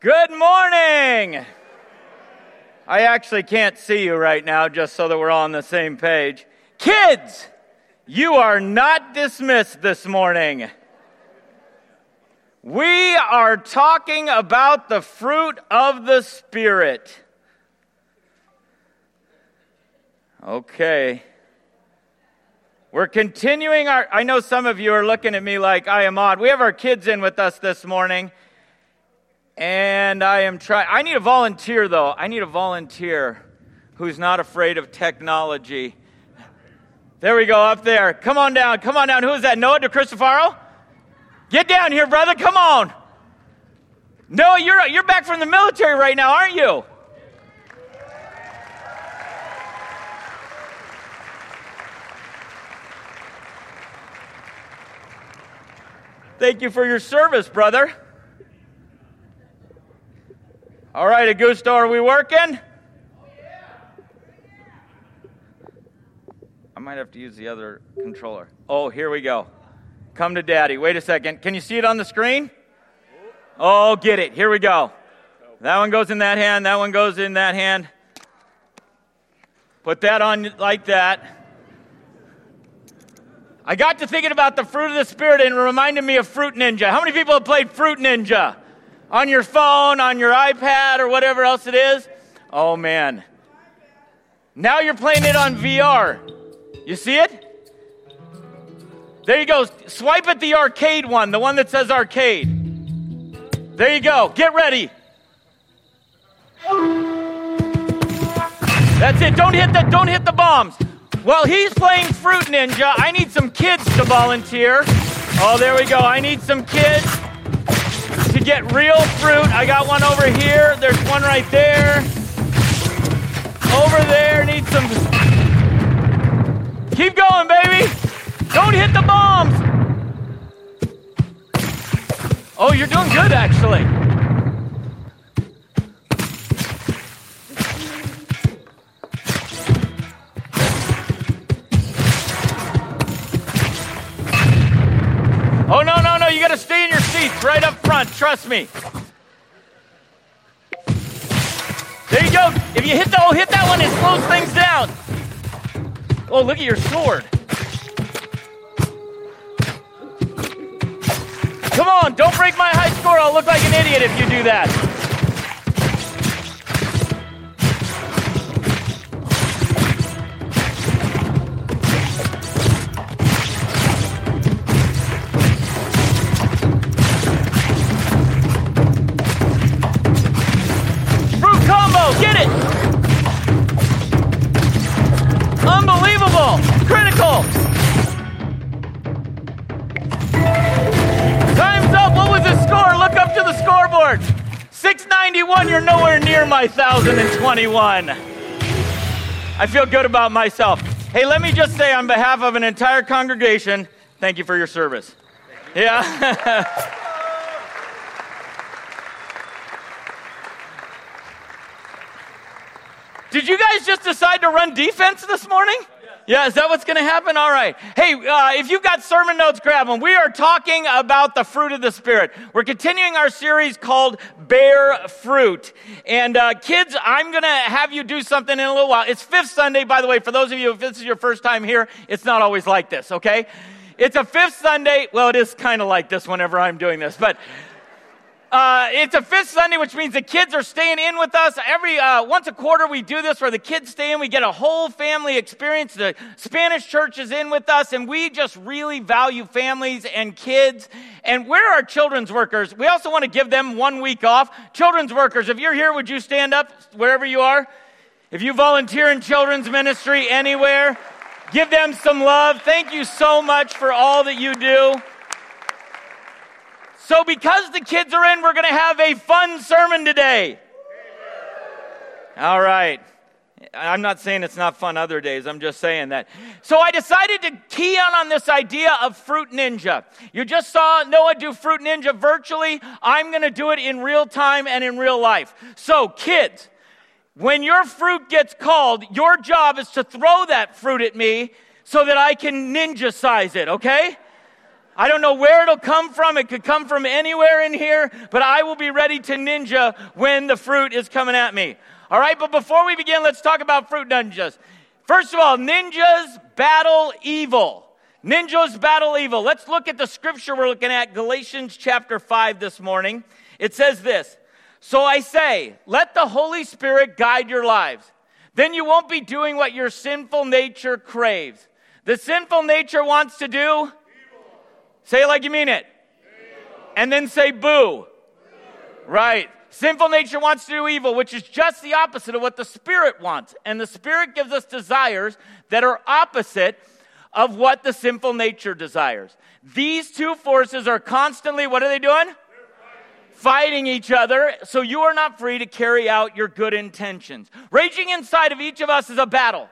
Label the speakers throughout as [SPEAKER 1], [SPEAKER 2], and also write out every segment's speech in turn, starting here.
[SPEAKER 1] Good morning. I actually can't see you right now, just so that we're all on the same page. Kids, you are not dismissed this morning. We are talking about the fruit of the Spirit. Okay. We're continuing our. I know some of you are looking at me like I am odd. We have our kids in with us this morning. And I am trying. I need a volunteer, though. I need a volunteer who's not afraid of technology. There we go, up there. Come on down. Come on down. Who is that? Noah DeCristofaro? Get down here, brother. Come on. Noah, you're, you're back from the military right now, aren't you? Thank you for your service, brother. All right, Augusto, are we working? Oh yeah. I might have to use the other controller. Oh, here we go. Come to daddy. Wait a second. Can you see it on the screen? Oh, get it. Here we go. That one goes in that hand. That one goes in that hand. Put that on like that. I got to thinking about the fruit of the Spirit and it reminded me of Fruit Ninja. How many people have played Fruit Ninja? On your phone, on your iPad, or whatever else it is. Oh man. Now you're playing it on VR. You see it? There you go. Swipe at the arcade one, the one that says arcade. There you go. Get ready. That's it. Don't hit the don't hit the bombs. While he's playing Fruit Ninja, I need some kids to volunteer. Oh, there we go. I need some kids to get real fruit. I got one over here. There's one right there. Over there. Need some. Keep going, baby. Don't hit the bombs. Oh, you're doing good, actually. Oh, no, no, no. You got to stay in your seats right up front. Trust me. There you go. If you hit the, oh, hit that one, it slows things down. Oh, look at your sword. Come on, don't break my high score. I'll look like an idiot if you do that. 691. You're nowhere near my 1021. I feel good about myself. Hey, let me just say on behalf of an entire congregation, thank you for your service. Yeah. Did you guys just decide to run defense this morning? Yeah, is that what's going to happen? All right. Hey, uh, if you've got sermon notes, grab them. We are talking about the fruit of the Spirit. We're continuing our series called Bear Fruit. And uh, kids, I'm going to have you do something in a little while. It's fifth Sunday, by the way. For those of you, if this is your first time here, it's not always like this, okay? It's a fifth Sunday. Well, it is kind of like this whenever I'm doing this, but uh, it's a fifth Sunday, which means the kids are staying in with us. Every uh, once a quarter, we do this where the kids stay in. We get a whole family experience. The Spanish church is in with us, and we just really value families and kids. And where are our children's workers? We also want to give them one week off. Children's workers, if you're here, would you stand up wherever you are? If you volunteer in children's ministry anywhere, give them some love. Thank you so much for all that you do. So, because the kids are in, we're going to have a fun sermon today. All right. I'm not saying it's not fun other days. I'm just saying that. So I decided to key on on this idea of Fruit Ninja. You just saw Noah do Fruit Ninja virtually. I'm going to do it in real time and in real life. So kids, when your fruit gets called, your job is to throw that fruit at me so that I can ninja size it, okay? I don't know where it'll come from. It could come from anywhere in here, but I will be ready to ninja when the fruit is coming at me. All right, but before we begin, let's talk about fruit ninjas. First of all, ninjas battle evil. Ninjas battle evil. Let's look at the scripture we're looking at, Galatians chapter 5 this morning. It says this So I say, let the Holy Spirit guide your lives. Then you won't be doing what your sinful nature craves. The sinful nature wants to do? Say it like you mean it. And then say boo. boo. Right. Sinful nature wants to do evil, which is just the opposite of what the Spirit wants. And the Spirit gives us desires that are opposite of what the sinful nature desires. These two forces are constantly, what are they doing? fighting each other, so you are not free to carry out your good intentions. Raging inside of each of us is a battle.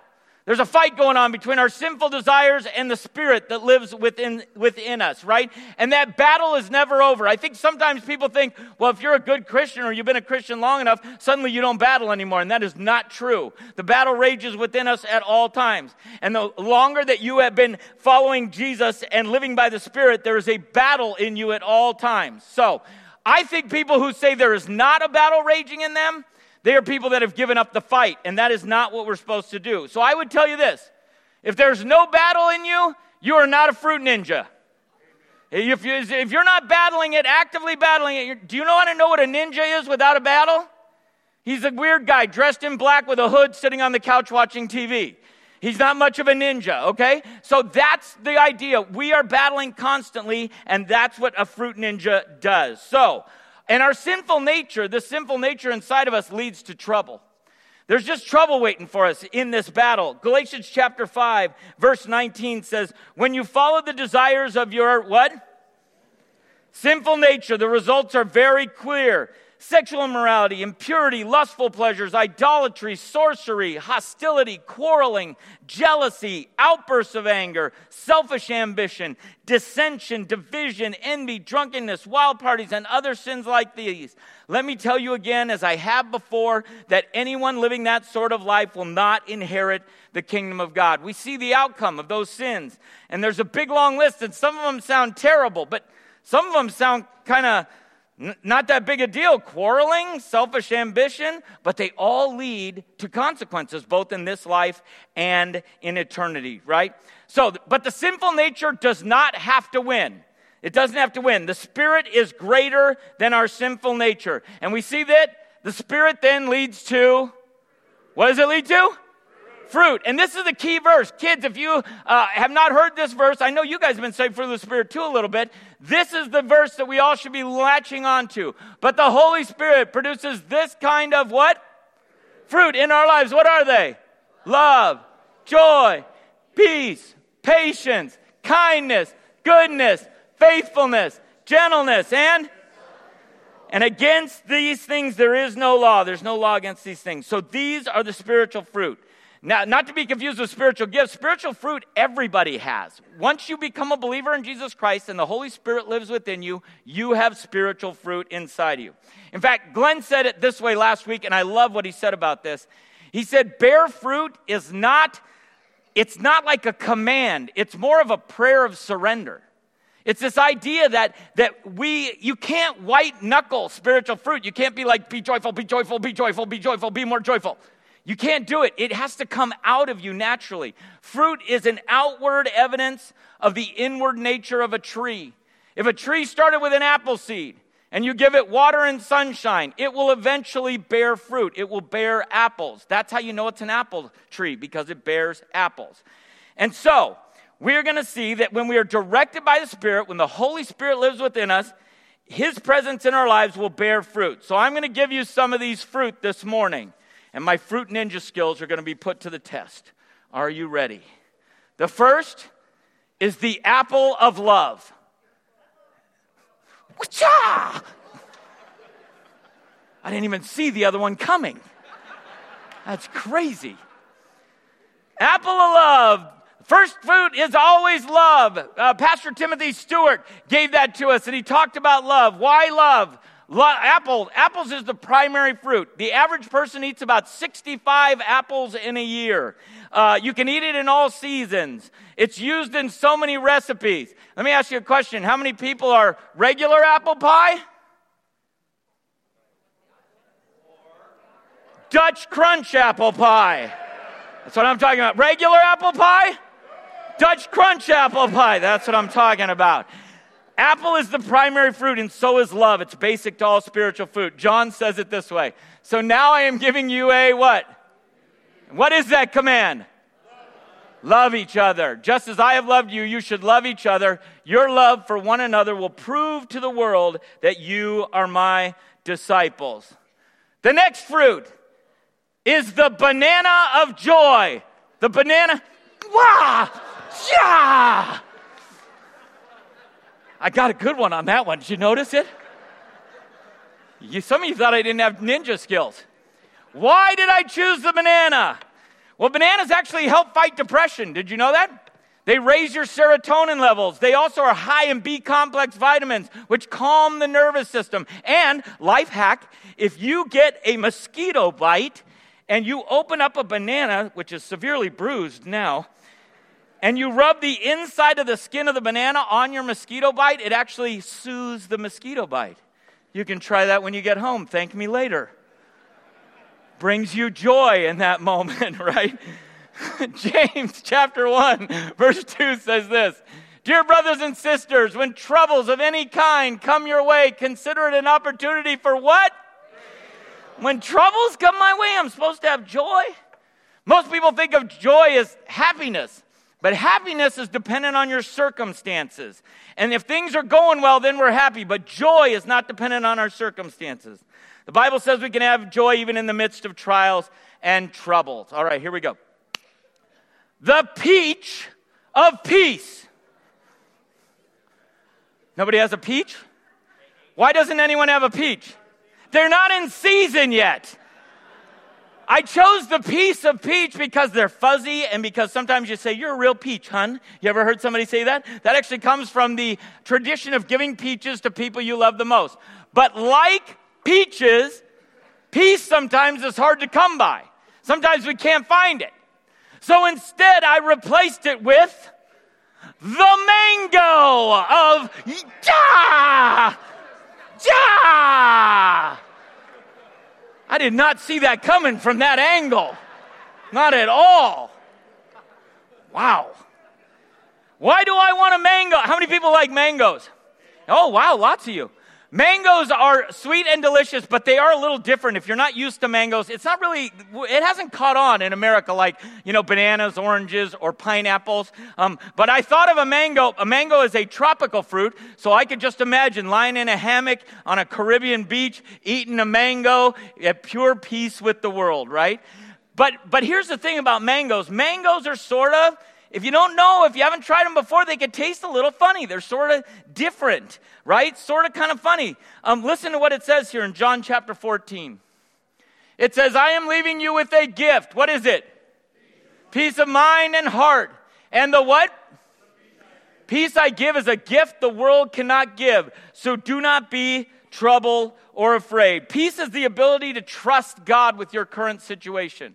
[SPEAKER 1] There's a fight going on between our sinful desires and the spirit that lives within, within us, right? And that battle is never over. I think sometimes people think, well, if you're a good Christian or you've been a Christian long enough, suddenly you don't battle anymore. And that is not true. The battle rages within us at all times. And the longer that you have been following Jesus and living by the Spirit, there is a battle in you at all times. So, I think people who say there is not a battle raging in them, they are people that have given up the fight, and that is not what we're supposed to do. So I would tell you this if there's no battle in you, you are not a fruit ninja. If, you, you're not battling it, actively battling it, do you know how to know what a ninja is without a battle? He's a weird guy dressed in black with a hood sitting on the couch watching TV. He's not much of a ninja, okay? So that's the idea. We are battling constantly, and that's what a fruit ninja does. So and our sinful nature, the sinful nature inside of us leads to trouble. There's just trouble waiting for us in this battle. Galatians chapter 5, verse 19 says, When you follow the desires of your what? Sinful nature, the results are very clear sexual immorality, impurity, lustful pleasures, idolatry, sorcery, hostility, quarreling, jealousy, outbursts of anger, selfish ambition, dissension, division, envy, drunkenness, wild parties, and other sins like these. Let me tell you again, as I have before, that anyone living that sort of life will not inherit the kingdom of God. We see the outcome of those sins, and there's a big long list, and some of them sound terrible, but some of them sound kind of not that big a deal. Quarreling, selfish ambition, but they all lead to consequences, both in this life and in eternity, right? So, but the sinful nature does not have to win. It doesn't have to win. The Spirit is greater than our sinful nature. And we see that the Spirit then leads to, what does it lead to? Fruit. And this is the key verse. Kids, if you uh, have not heard this verse, I know you guys have been saved through the Spirit too a little bit. This is the verse that we all should be latching onto. But the Holy Spirit produces this kind of what? Fruit in our lives. What are they? Love, joy, peace, patience, kindness, goodness, faithfulness, gentleness, and and against these things there is no law. There's no law against these things. So these are the spiritual fruit. Now, not to be confused with spiritual gifts, spiritual fruit everybody has. Once you become a believer in Jesus Christ and the Holy Spirit lives within you, you have spiritual fruit inside you. In fact, Glenn said it this way last week, and I love what he said about this. He said, Bear fruit is not, it's not like a command, it's more of a prayer of surrender. It's this idea that, that we, you can't white knuckle spiritual fruit. You can't be like, be joyful, be joyful, be joyful, be joyful, be more joyful. You can't do it. It has to come out of you naturally. Fruit is an outward evidence of the inward nature of a tree. If a tree started with an apple seed and you give it water and sunshine, it will eventually bear fruit. It will bear apples. That's how you know it's an apple tree because it bears apples. And so, we're going to see that when we are directed by the Spirit, when the Holy Spirit lives within us, His presence in our lives will bear fruit. So, I'm going to give you some of these fruit this morning and my fruit ninja skills are going to be put to the test. Are you ready? The first is the apple of love. I didn't even see the other one coming. That's crazy. Apple of love. First fruit is always love. Uh, Pastor Timothy Stewart gave that to us, and he talked about love. Why love? Apple, apples is the primary fruit. The average person eats about 65 apples in a year. Uh, you can eat it in all seasons. It's used in so many recipes. Let me ask you a question. How many people are regular apple pie? Dutch crunch apple pie. That's what I'm talking about. Regular apple pie? Dutch crunch apple pie. That's what I'm talking about. Apple is the primary fruit, and so is love. It's basic to all spiritual food. John says it this way. So now I am giving you a what? What is that command? Love each other. Just as I have loved you, you should love each other. Your love for one another will prove to the world that you are my disciples. The next fruit is the banana of joy. The banana. Wah! Yeah! I got a good one on that one. Did you notice it? You, some of you thought I didn't have ninja skills. Why did I choose the banana? Well, bananas actually help fight depression. Did you know that? They raise your serotonin levels. They also are high in B complex vitamins, which calm the nervous system. And, life hack, if you get a mosquito bite and you open up a banana, which is severely bruised now, and you rub the inside of the skin of the banana on your mosquito bite, it actually soothes the mosquito bite. You can try that when you get home. Thank me later. Brings you joy in that moment, right? James chapter 1, verse 2 says this Dear brothers and sisters, when troubles of any kind come your way, consider it an opportunity for what? When troubles come my way, I'm supposed to have joy. Most people think of joy as happiness. But happiness is dependent on your circumstances. And if things are going well, then we're happy. But joy is not dependent on our circumstances. The Bible says we can have joy even in the midst of trials and troubles. All right, here we go. The peach of peace. Nobody has a peach? Why doesn't anyone have a peach? They're not in season yet. I chose the piece of peach because they're fuzzy and because sometimes you say, You're a real peach, hun. You ever heard somebody say that? That actually comes from the tradition of giving peaches to people you love the most. But like peaches, peace sometimes is hard to come by. Sometimes we can't find it. So instead, I replaced it with the mango of Ja! Ja! I did not see that coming from that angle. Not at all. Wow. Why do I want a mango? How many people like mangoes? Oh, wow, lots of you. Mangoes are sweet and delicious, but they are a little different. If you're not used to mangoes, it's not really, it hasn't caught on in America like, you know, bananas, oranges, or pineapples. Um, but I thought of a mango. A mango is a tropical fruit, so I could just imagine lying in a hammock on a Caribbean beach, eating a mango at pure peace with the world, right? But, but here's the thing about mangoes mangoes are sort of, if you don't know, if you haven't tried them before, they can taste a little funny. They're sort of different, right? Sort of kind of funny. Um, listen to what it says here in John chapter 14. It says, I am leaving you with a gift. What is it? Peace of mind and heart. And the what? Peace I give is a gift the world cannot give. So do not be troubled or afraid. Peace is the ability to trust God with your current situation.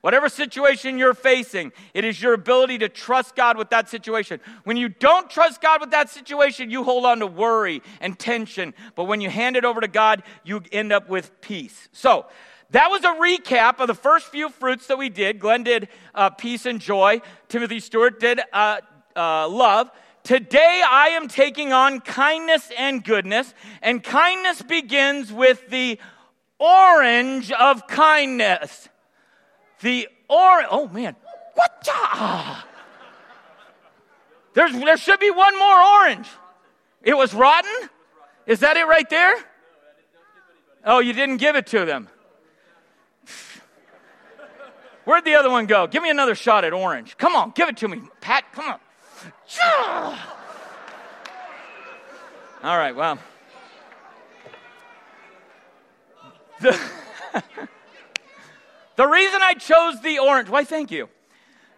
[SPEAKER 1] Whatever situation you're facing, it is your ability to trust God with that situation. When you don't trust God with that situation, you hold on to worry and tension. But when you hand it over to God, you end up with peace. So, that was a recap of the first few fruits that we did. Glenn did uh, peace and joy. Timothy Stewart did uh, uh, love. Today I am taking on kindness and goodness. And kindness begins with the orange of kindness. The or oh man, what? There's, there should be one more orange. It was rotten? Is that it right there? Oh, you didn't give it to them. Where'd the other one go? Give me another shot at orange. Come on, give it to me. Pat, come on. All right, well. The The reason I chose the orange, why, thank you.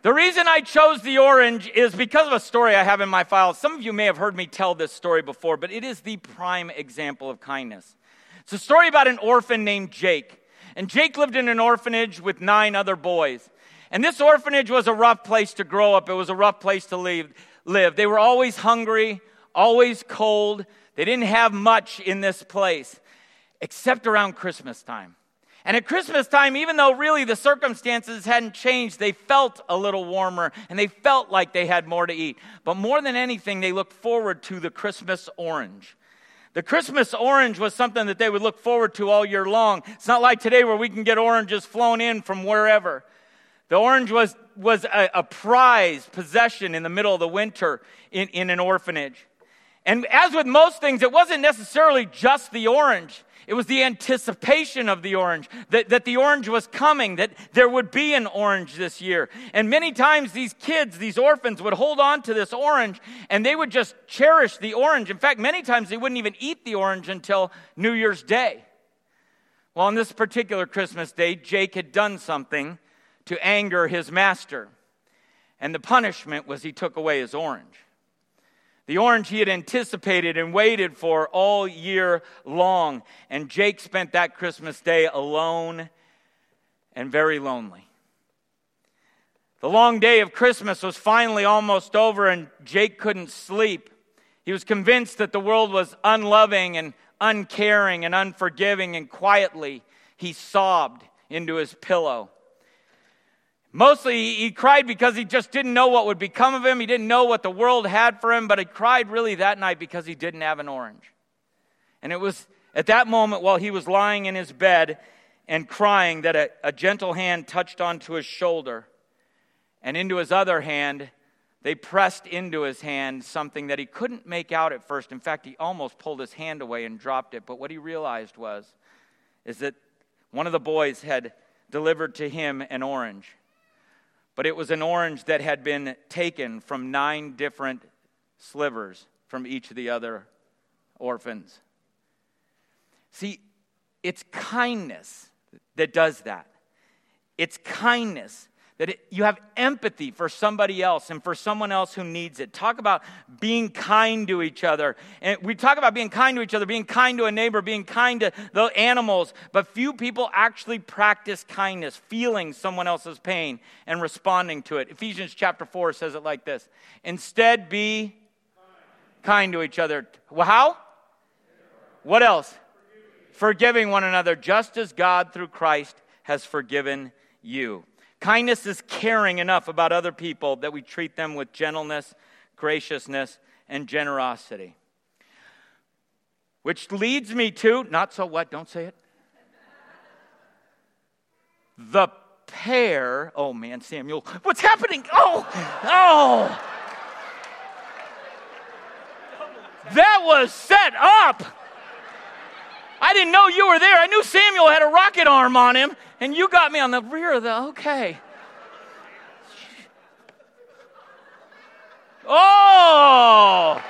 [SPEAKER 1] The reason I chose the orange is because of a story I have in my file. Some of you may have heard me tell this story before, but it is the prime example of kindness. It's a story about an orphan named Jake. And Jake lived in an orphanage with nine other boys. And this orphanage was a rough place to grow up. It was a rough place to live. live. They were always hungry, always cold. They didn't have much in this place, except around Christmas time. And at Christmas time, even though really the circumstances hadn't changed, they felt a little warmer and they felt like they had more to eat. But more than anything, they looked forward to the Christmas orange. The Christmas orange was something that they would look forward to all year long. It's not like today where we can get oranges flown in from wherever. The orange was, was a, a prized possession in the middle of the winter in, in an orphanage. And as with most things, it wasn't necessarily just the orange. It was the anticipation of the orange, that, that the orange was coming, that there would be an orange this year. And many times these kids, these orphans, would hold on to this orange and they would just cherish the orange. In fact, many times they wouldn't even eat the orange until New Year's Day. Well, on this particular Christmas day, Jake had done something to anger his master. And the punishment was he took away his orange. The orange he had anticipated and waited for all year long. And Jake spent that Christmas day alone and very lonely. The long day of Christmas was finally almost over, and Jake couldn't sleep. He was convinced that the world was unloving and uncaring and unforgiving, and quietly he sobbed into his pillow. Mostly he cried because he just didn't know what would become of him. He didn't know what the world had for him, but he cried really that night because he didn't have an orange. And it was at that moment while he was lying in his bed and crying that a, a gentle hand touched onto his shoulder. And into his other hand, they pressed into his hand something that he couldn't make out at first. In fact, he almost pulled his hand away and dropped it. But what he realized was is that one of the boys had delivered to him an orange but it was an orange that had been taken from nine different slivers from each of the other orphans. See, it's kindness that does that. It's kindness that you have empathy for somebody else and for someone else who needs it. Talk about being kind to each other. And we talk about being kind to each other, being kind to a neighbor, being kind to the animals, but few people actually practice kindness, feeling someone else's pain and responding to it. Ephesians chapter 4 says it like this Instead, be kind to each other. Well, how? What else? Forgiving one another, just as God through Christ has forgiven you. Kindness is caring enough about other people that we treat them with gentleness, graciousness, and generosity. Which leads me to, not so what, don't say it. The pear, oh man, Samuel, what's happening? Oh, oh. That was set up. I didn't know you were there. I knew Samuel had a rocket arm on him, and you got me on the rear of the, okay. Oh!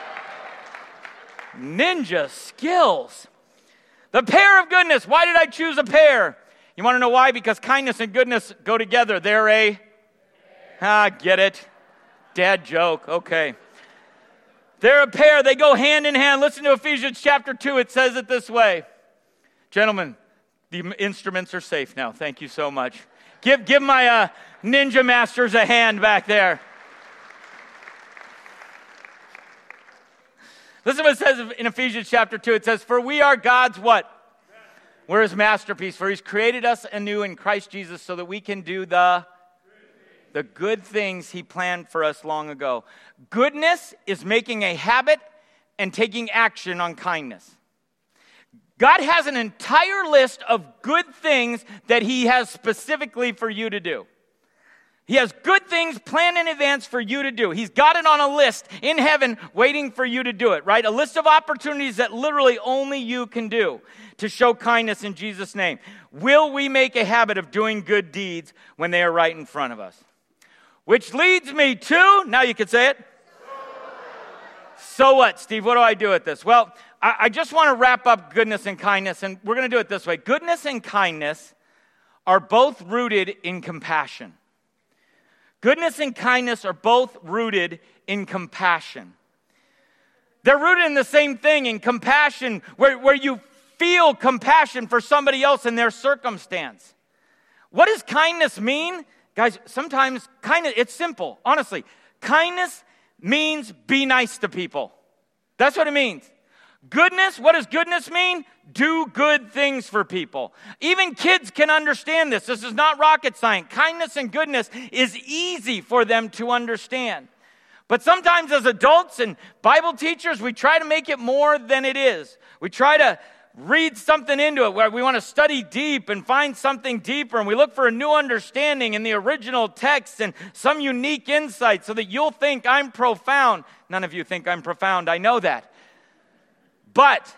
[SPEAKER 1] Ninja skills. The pear of goodness. Why did I choose a pear? You want to know why? Because kindness and goodness go together. They're a. Ah, get it. Dad joke. Okay. They're a pair. They go hand in hand. Listen to Ephesians chapter 2. It says it this way Gentlemen, the instruments are safe now. Thank you so much. Give, give my uh, ninja masters a hand back there. Listen what it says in Ephesians chapter 2. It says, For we are God's what? We're his masterpiece. For he's created us anew in Christ Jesus so that we can do the the good things he planned for us long ago. Goodness is making a habit and taking action on kindness. God has an entire list of good things that He has specifically for you to do. He has good things planned in advance for you to do. He's got it on a list in heaven waiting for you to do it, right? A list of opportunities that literally only you can do to show kindness in Jesus' name. Will we make a habit of doing good deeds when they are right in front of us? Which leads me to, now you can say it. So what, Steve? What do I do with this? Well, I, I just want to wrap up goodness and kindness, and we're going to do it this way. Goodness and kindness are both rooted in compassion. Goodness and kindness are both rooted in compassion. They're rooted in the same thing, in compassion, where, where you feel compassion for somebody else in their circumstance. What does kindness mean? Guys, sometimes kindness, it's simple, honestly. Kindness means be nice to people. That's what it means. Goodness, what does goodness mean? Do good things for people. Even kids can understand this. This is not rocket science. Kindness and goodness is easy for them to understand. But sometimes, as adults and Bible teachers, we try to make it more than it is. We try to read something into it where we want to study deep and find something deeper and we look for a new understanding in the original text and some unique insight so that you'll think I'm profound. None of you think I'm profound, I know that. But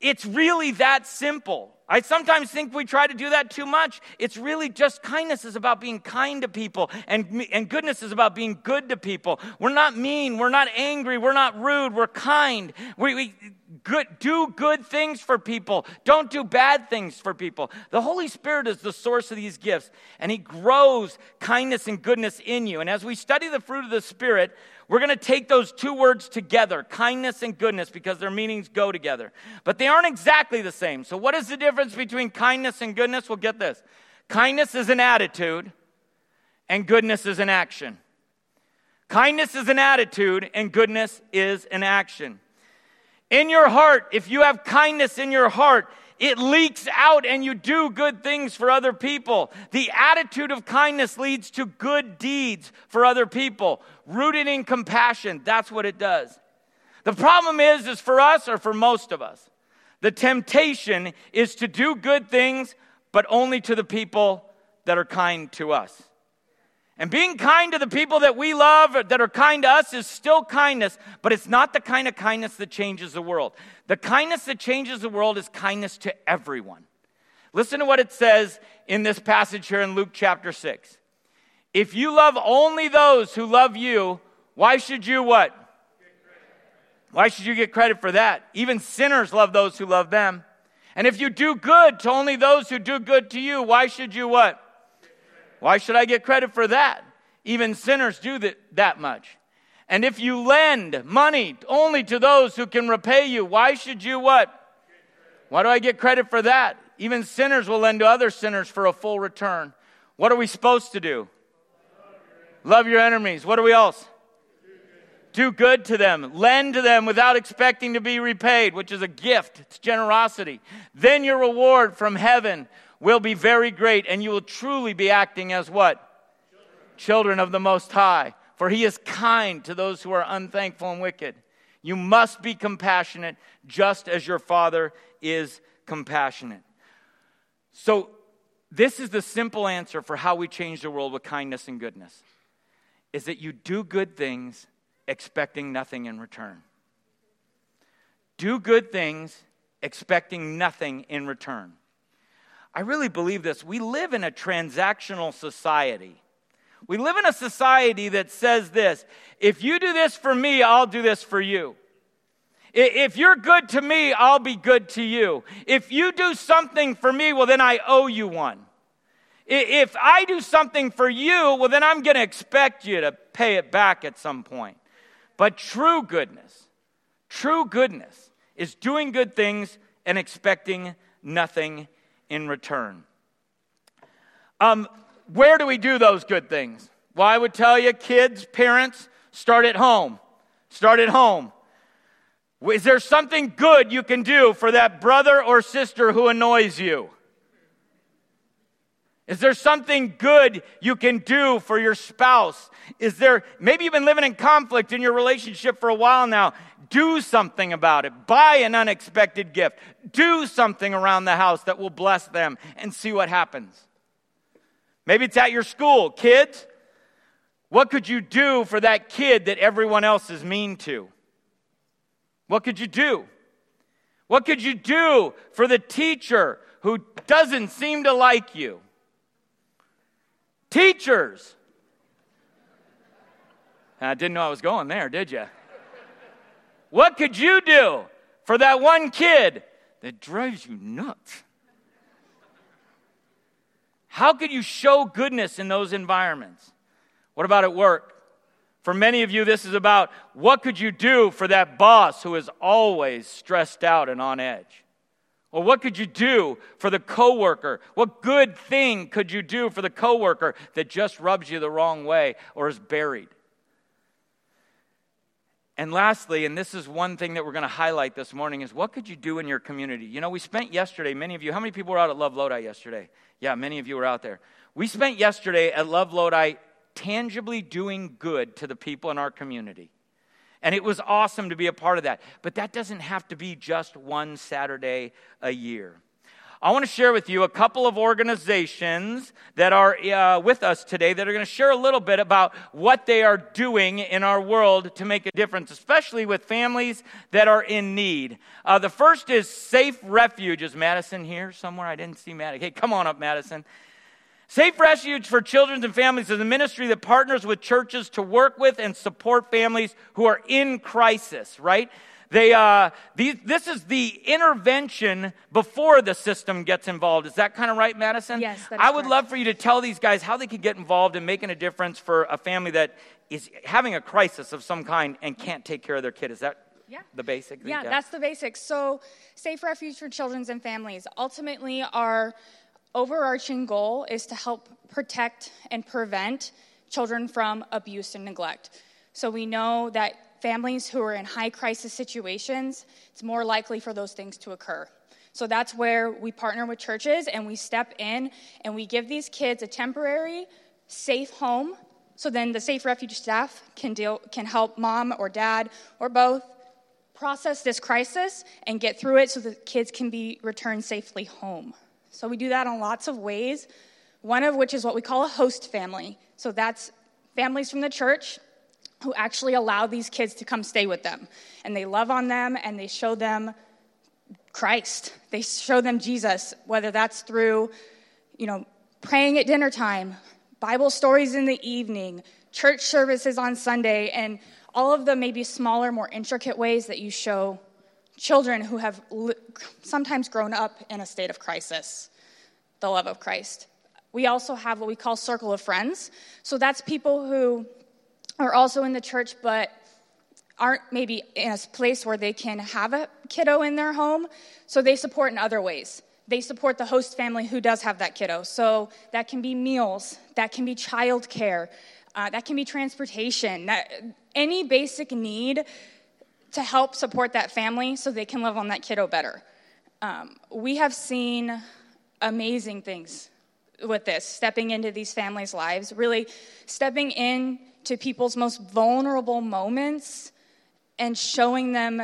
[SPEAKER 1] it's really that simple. I sometimes think we try to do that too much. It's really just kindness is about being kind to people, and, and goodness is about being good to people. We're not mean, we're not angry, we're not rude, we're kind. We, we good, do good things for people, don't do bad things for people. The Holy Spirit is the source of these gifts, and He grows kindness and goodness in you. And as we study the fruit of the Spirit, we're going to take those two words together, kindness and goodness, because their meanings go together. But they aren't exactly the same. So, what is the difference between kindness and goodness? Well, get this kindness is an attitude, and goodness is an action. Kindness is an attitude, and goodness is an action. In your heart, if you have kindness in your heart, it leaks out and you do good things for other people. The attitude of kindness leads to good deeds for other people, rooted in compassion. That's what it does. The problem is, is for us or for most of us, the temptation is to do good things, but only to the people that are kind to us. And being kind to the people that we love, that are kind to us, is still kindness, but it's not the kind of kindness that changes the world. The kindness that changes the world is kindness to everyone. Listen to what it says in this passage here in Luke chapter 6. If you love only those who love you, why should you what? Why should you get credit for that? Even sinners love those who love them. And if you do good to only those who do good to you, why should you what? Why should I get credit for that? Even sinners do that, that much. And if you lend money only to those who can repay you, why should you what? Why do I get credit for that? Even sinners will lend to other sinners for a full return. What are we supposed to do? Love your enemies. What are we else? Do good to them. Lend to them without expecting to be repaid, which is a gift. It's generosity. Then your reward from heaven will be very great, and you will truly be acting as what? Children, Children of the Most High. For he is kind to those who are unthankful and wicked. You must be compassionate, just as your Father is compassionate. So, this is the simple answer for how we change the world with kindness and goodness is that you do good things expecting nothing in return. Do good things expecting nothing in return. I really believe this. We live in a transactional society. We live in a society that says this if you do this for me, I'll do this for you. If you're good to me, I'll be good to you. If you do something for me, well, then I owe you one. If I do something for you, well, then I'm going to expect you to pay it back at some point. But true goodness, true goodness is doing good things and expecting nothing in return. Um, where do we do those good things? Well, I would tell you, kids, parents, start at home. Start at home. Is there something good you can do for that brother or sister who annoys you? Is there something good you can do for your spouse? Is there, maybe you've been living in conflict in your relationship for a while now. Do something about it. Buy an unexpected gift. Do something around the house that will bless them and see what happens. Maybe it's at your school. Kids, what could you do for that kid that everyone else is mean to? What could you do? What could you do for the teacher who doesn't seem to like you? Teachers. I didn't know I was going there, did you? What could you do for that one kid that drives you nuts? How could you show goodness in those environments? What about at work? For many of you, this is about what could you do for that boss who is always stressed out and on edge? Well, what could you do for the coworker? What good thing could you do for the coworker that just rubs you the wrong way or is buried? And lastly, and this is one thing that we're going to highlight this morning, is what could you do in your community? You know, we spent yesterday, many of you, how many people were out at Love Lodi yesterday? Yeah, many of you were out there. We spent yesterday at Love Lodi tangibly doing good to the people in our community. And it was awesome to be a part of that. But that doesn't have to be just one Saturday a year. I want to share with you a couple of organizations that are uh, with us today that are going to share a little bit about what they are doing in our world to make a difference, especially with families that are in need. Uh, the first is Safe Refuge. Is Madison here somewhere? I didn't see Madison. Hey, come on up, Madison. Safe Refuge for Children and Families is a ministry that partners with churches to work with and support families who are in crisis, right? They, uh, these, this is the intervention before the system gets involved. Is that kind of right, Madison?
[SPEAKER 2] Yes.
[SPEAKER 1] I would correct. love for you to tell these guys how they could get involved in making a difference for a family that is having a crisis of some kind and can't take care of their kid. Is that yeah. the basic?
[SPEAKER 2] Yeah, that's the basics. So, Safe Refuge for Children and Families. Ultimately, our overarching goal is to help protect and prevent children from abuse and neglect. So, we know that families who are in high crisis situations, it's more likely for those things to occur. So that's where we partner with churches and we step in and we give these kids a temporary, safe home. So then the Safe Refuge staff can, deal, can help mom or dad or both process this crisis and get through it so the kids can be returned safely home. So we do that in lots of ways, one of which is what we call a host family. So that's families from the church who actually allow these kids to come stay with them. And they love on them and they show them Christ. They show them Jesus, whether that's through, you know, praying at dinner time, Bible stories in the evening, church services on Sunday, and all of the maybe smaller, more intricate ways that you show children who have li- sometimes grown up in a state of crisis the love of Christ. We also have what we call Circle of Friends. So that's people who are also in the church but aren't maybe in a place where they can have a kiddo in their home, so they support in other ways. They support the host family who does have that kiddo. So that can be meals, that can be childcare, uh, that can be transportation, that, any basic need to help support that family so they can live on that kiddo better. Um, we have seen amazing things with this, stepping into these families' lives, really stepping in to people's most vulnerable moments and showing them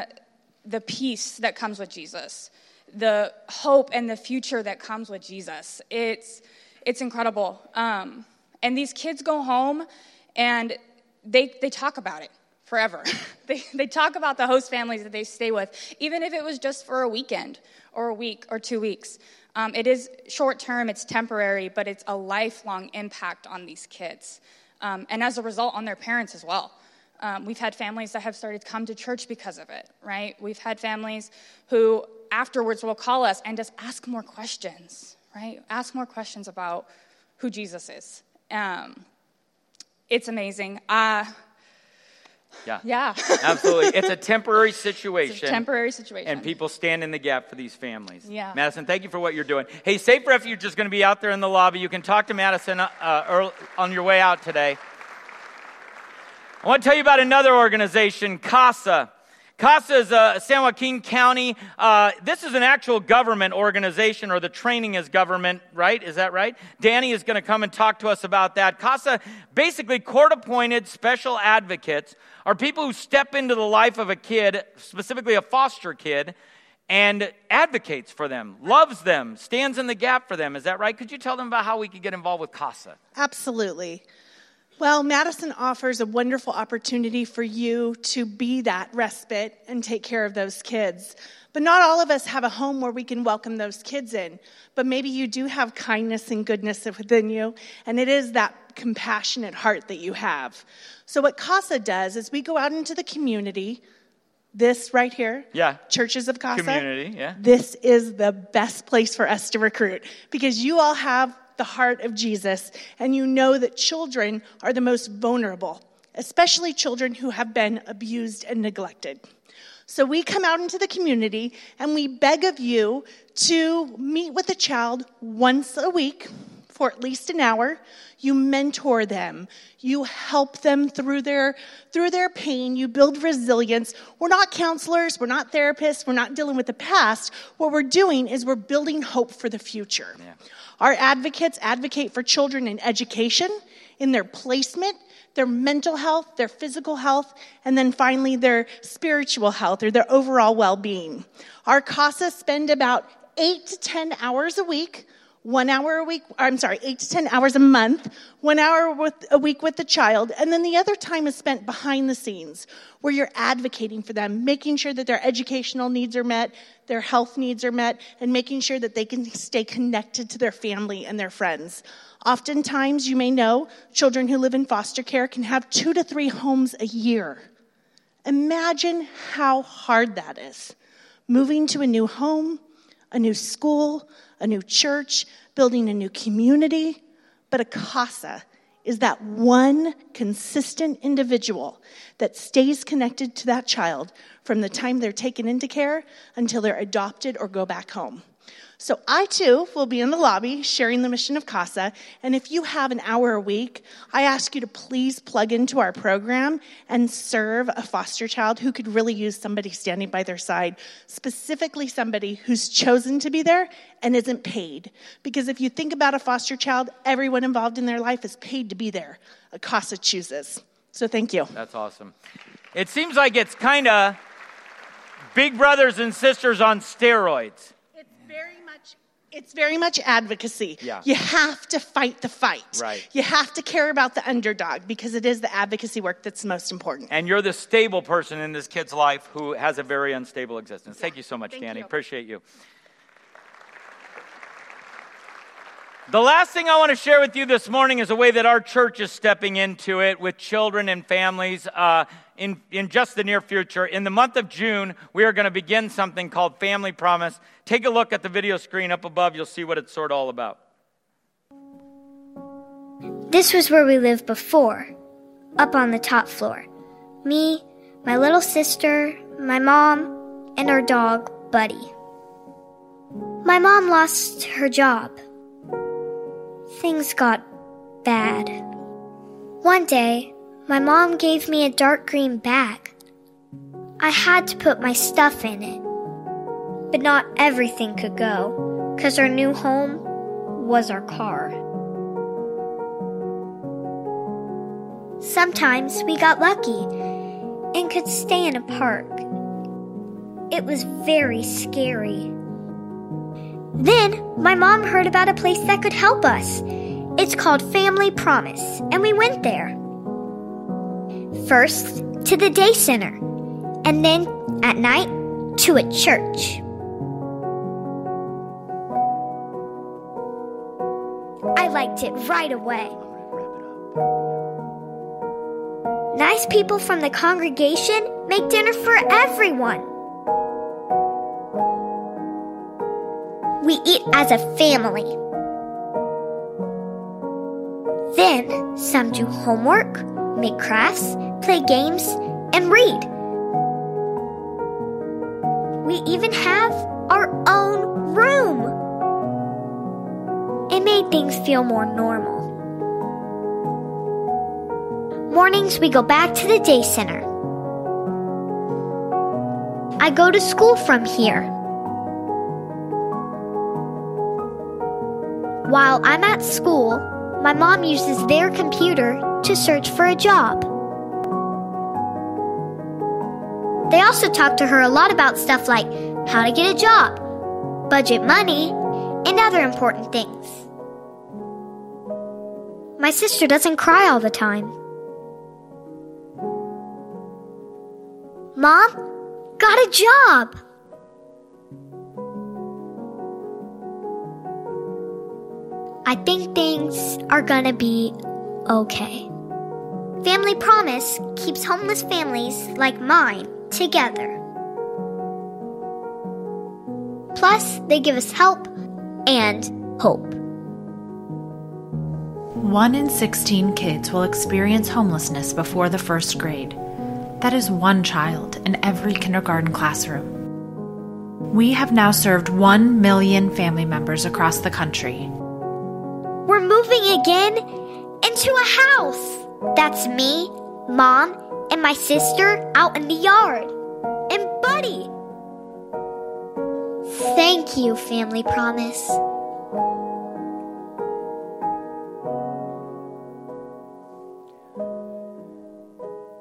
[SPEAKER 2] the peace that comes with Jesus, the hope and the future that comes with Jesus. It's, it's incredible. Um, and these kids go home and they, they talk about it forever. they, they talk about the host families that they stay with, even if it was just for a weekend or a week or two weeks. Um, it is short term, it's temporary, but it's a lifelong impact on these kids um, and as a result, on their parents as well. Um, we've had families that have started to come to church because of it, right? We've had families who afterwards will call us and just ask more questions, right? Ask more questions about who Jesus is. Um, it's amazing. Uh,
[SPEAKER 1] yeah.
[SPEAKER 2] Yeah.
[SPEAKER 1] Absolutely. It's a temporary situation.
[SPEAKER 2] A temporary situation.
[SPEAKER 1] And people stand in the gap for these families.
[SPEAKER 2] Yeah.
[SPEAKER 1] Madison, thank you for what you're doing. Hey, Safe Refuge is going to be out there in the lobby. You can talk to Madison uh, early, on your way out today. I want to tell you about another organization, CASA. CASA is a San Joaquin County. Uh, this is an actual government organization, or the training is government, right? Is that right? Danny is going to come and talk to us about that. CASA, basically, court appointed special advocates are people who step into the life of a kid, specifically a foster kid, and advocates for them, loves them, stands in the gap for them. Is that right? Could you tell them about how we could get involved with CASA?
[SPEAKER 3] Absolutely. Well, Madison offers a wonderful opportunity for you to be that respite and take care of those kids. But not all of us have a home where we can welcome those kids in. But maybe you do have kindness and goodness within you, and it is that compassionate heart that you have. So, what CASA does is we go out into the community. This right here,
[SPEAKER 1] yeah,
[SPEAKER 3] churches of CASA,
[SPEAKER 1] community, yeah.
[SPEAKER 3] This is the best place for us to recruit because you all have the heart of Jesus, and you know that children are the most vulnerable, especially children who have been abused and neglected. So we come out into the community and we beg of you to meet with a child once a week for at least an hour. You mentor them. You help them through their, through their pain. You build resilience. We're not counselors. We're not therapists. We're not dealing with the past. What we're doing is we're building hope for the future. Yeah. Our advocates advocate for children in education, in their placement, their mental health, their physical health, and then finally their spiritual health or their overall well being. Our CASA spend about eight to 10 hours a week one hour a week, I'm sorry, eight to 10 hours a month, one hour with, a week with the child, and then the other time is spent behind the scenes where you're advocating for them, making sure that their educational needs are met, their health needs are met, and making sure that they can stay connected to their family and their friends. Oftentimes, you may know, children who live in foster care can have two to three homes a year. Imagine how hard that is. Moving to a new home, a new school, a new church, building a new community. But a CASA is that one consistent individual that stays connected to that child from the time they're taken into care until they're adopted or go back home. So I too will be in the lobby sharing the mission of CASA. And if you have an hour a week, I ask you to please plug into our program and serve a foster child who could really use somebody standing by their side, specifically somebody who's chosen to be there and isn't paid. Because if you think about a foster child, everyone involved in their life is paid to be there. A CASA chooses. So thank you.
[SPEAKER 1] That's awesome. It seems like it's kind of big brothers and sisters on steroids
[SPEAKER 3] it's very much advocacy.
[SPEAKER 1] Yeah.
[SPEAKER 3] You have to fight the fight.
[SPEAKER 1] Right.
[SPEAKER 3] You have to care about the underdog because it is the advocacy work that's most important.
[SPEAKER 1] And you're the stable person in this kid's life who has a very unstable existence. Thank you so much,
[SPEAKER 3] Thank
[SPEAKER 1] Danny.
[SPEAKER 3] You.
[SPEAKER 1] Appreciate you. The last thing I want to share with you this morning is a way that our church is stepping into it with children and families uh, in, in just the near future. In the month of June, we are going to begin something called Family Promise. Take a look at the video screen up above. You'll see what it's sort of all about.
[SPEAKER 4] This was where we lived before, up on the top floor. Me, my little sister, my mom, and our dog, Buddy. My mom lost her job things got bad. One day, my mom gave me a dark green bag. I had to put my stuff in it. But not everything could go, because our new home was our car. Sometimes we got lucky and could stay in a park. It was very scary. Then my mom heard about a place that could help us. It's called Family Promise, and we went there. First to the day center, and then at night to a church. I liked it right away. Nice people from the congregation make dinner for everyone. We eat as a family. Then some do homework, make crafts, play games, and read. We even have our own room. It made things feel more normal. Mornings we go back to the day center. I go to school from here. While I'm at school, my mom uses their computer to search for a job. They also talk to her a lot about stuff like how to get a job, budget money, and other important things. My sister doesn't cry all the time. Mom, got a job! I think things are gonna be okay. Family Promise keeps homeless families like mine together. Plus, they give us help and hope.
[SPEAKER 5] One in 16 kids will experience homelessness before the first grade. That is one child in every kindergarten classroom. We have now served 1 million family members across the country.
[SPEAKER 4] We're moving again into a house. That's me, mom, and my sister out in the yard. And Buddy. Thank you, Family Promise.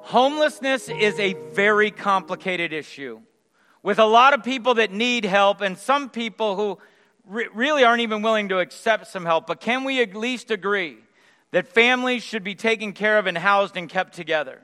[SPEAKER 1] Homelessness is a very complicated issue with a lot of people that need help and some people who re- really aren't even willing to accept some help. But can we at least agree that families should be taken care of and housed and kept together?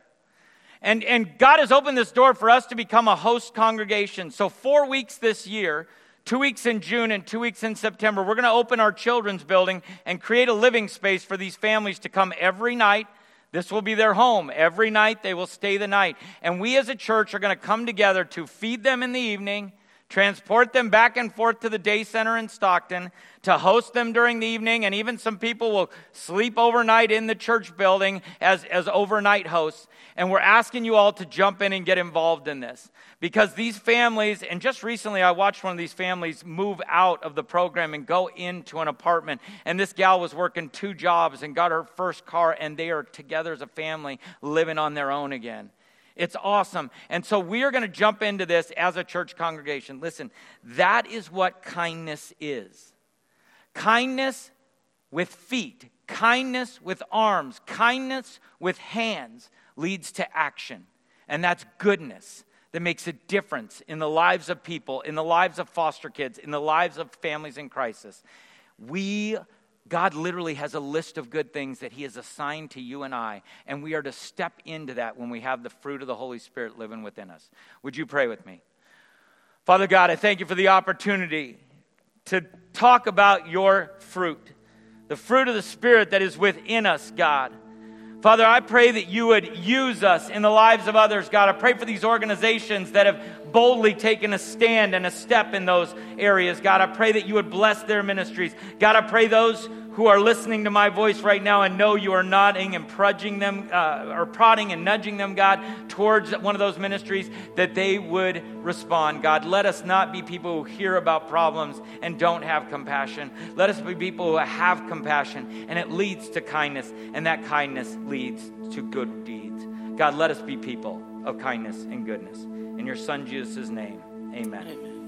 [SPEAKER 1] And, and God has opened this door for us to become a host congregation. So, four weeks this year, two weeks in June and two weeks in September, we're going to open our children's building and create a living space for these families to come every night this will be their home. Every night they will stay the night. And we as a church are going to come together to feed them in the evening, transport them back and forth to the day center in Stockton, to host them during the evening, and even some people will sleep overnight in the church building as, as overnight hosts. And we're asking you all to jump in and get involved in this. Because these families, and just recently I watched one of these families move out of the program and go into an apartment. And this gal was working two jobs and got her first car, and they are together as a family living on their own again. It's awesome. And so we are going to jump into this as a church congregation. Listen, that is what kindness is kindness with feet, kindness with arms, kindness with hands leads to action. And that's goodness that makes a difference in the lives of people, in the lives of foster kids, in the lives of families in crisis. We, God literally has a list of good things that He has assigned to you and I, and we are to step into that when we have the fruit of the Holy Spirit living within us. Would you pray with me? Father God, I thank you for the opportunity to talk about your fruit, the fruit of the Spirit that is within us, God. Father, I pray that you would use us in the lives of others, God. I pray for these organizations that have boldly taken a stand and a step in those areas. God, I pray that you would bless their ministries. God, I pray those who are listening to my voice right now and know you are nodding and prudging them uh, or prodding and nudging them, God, towards one of those ministries, that they would respond. God, let us not be people who hear about problems and don't have compassion. Let us be people who have compassion and it leads to kindness, and that kindness leads to good deeds. God, let us be people of kindness and goodness. In your Son Jesus' name, amen. amen.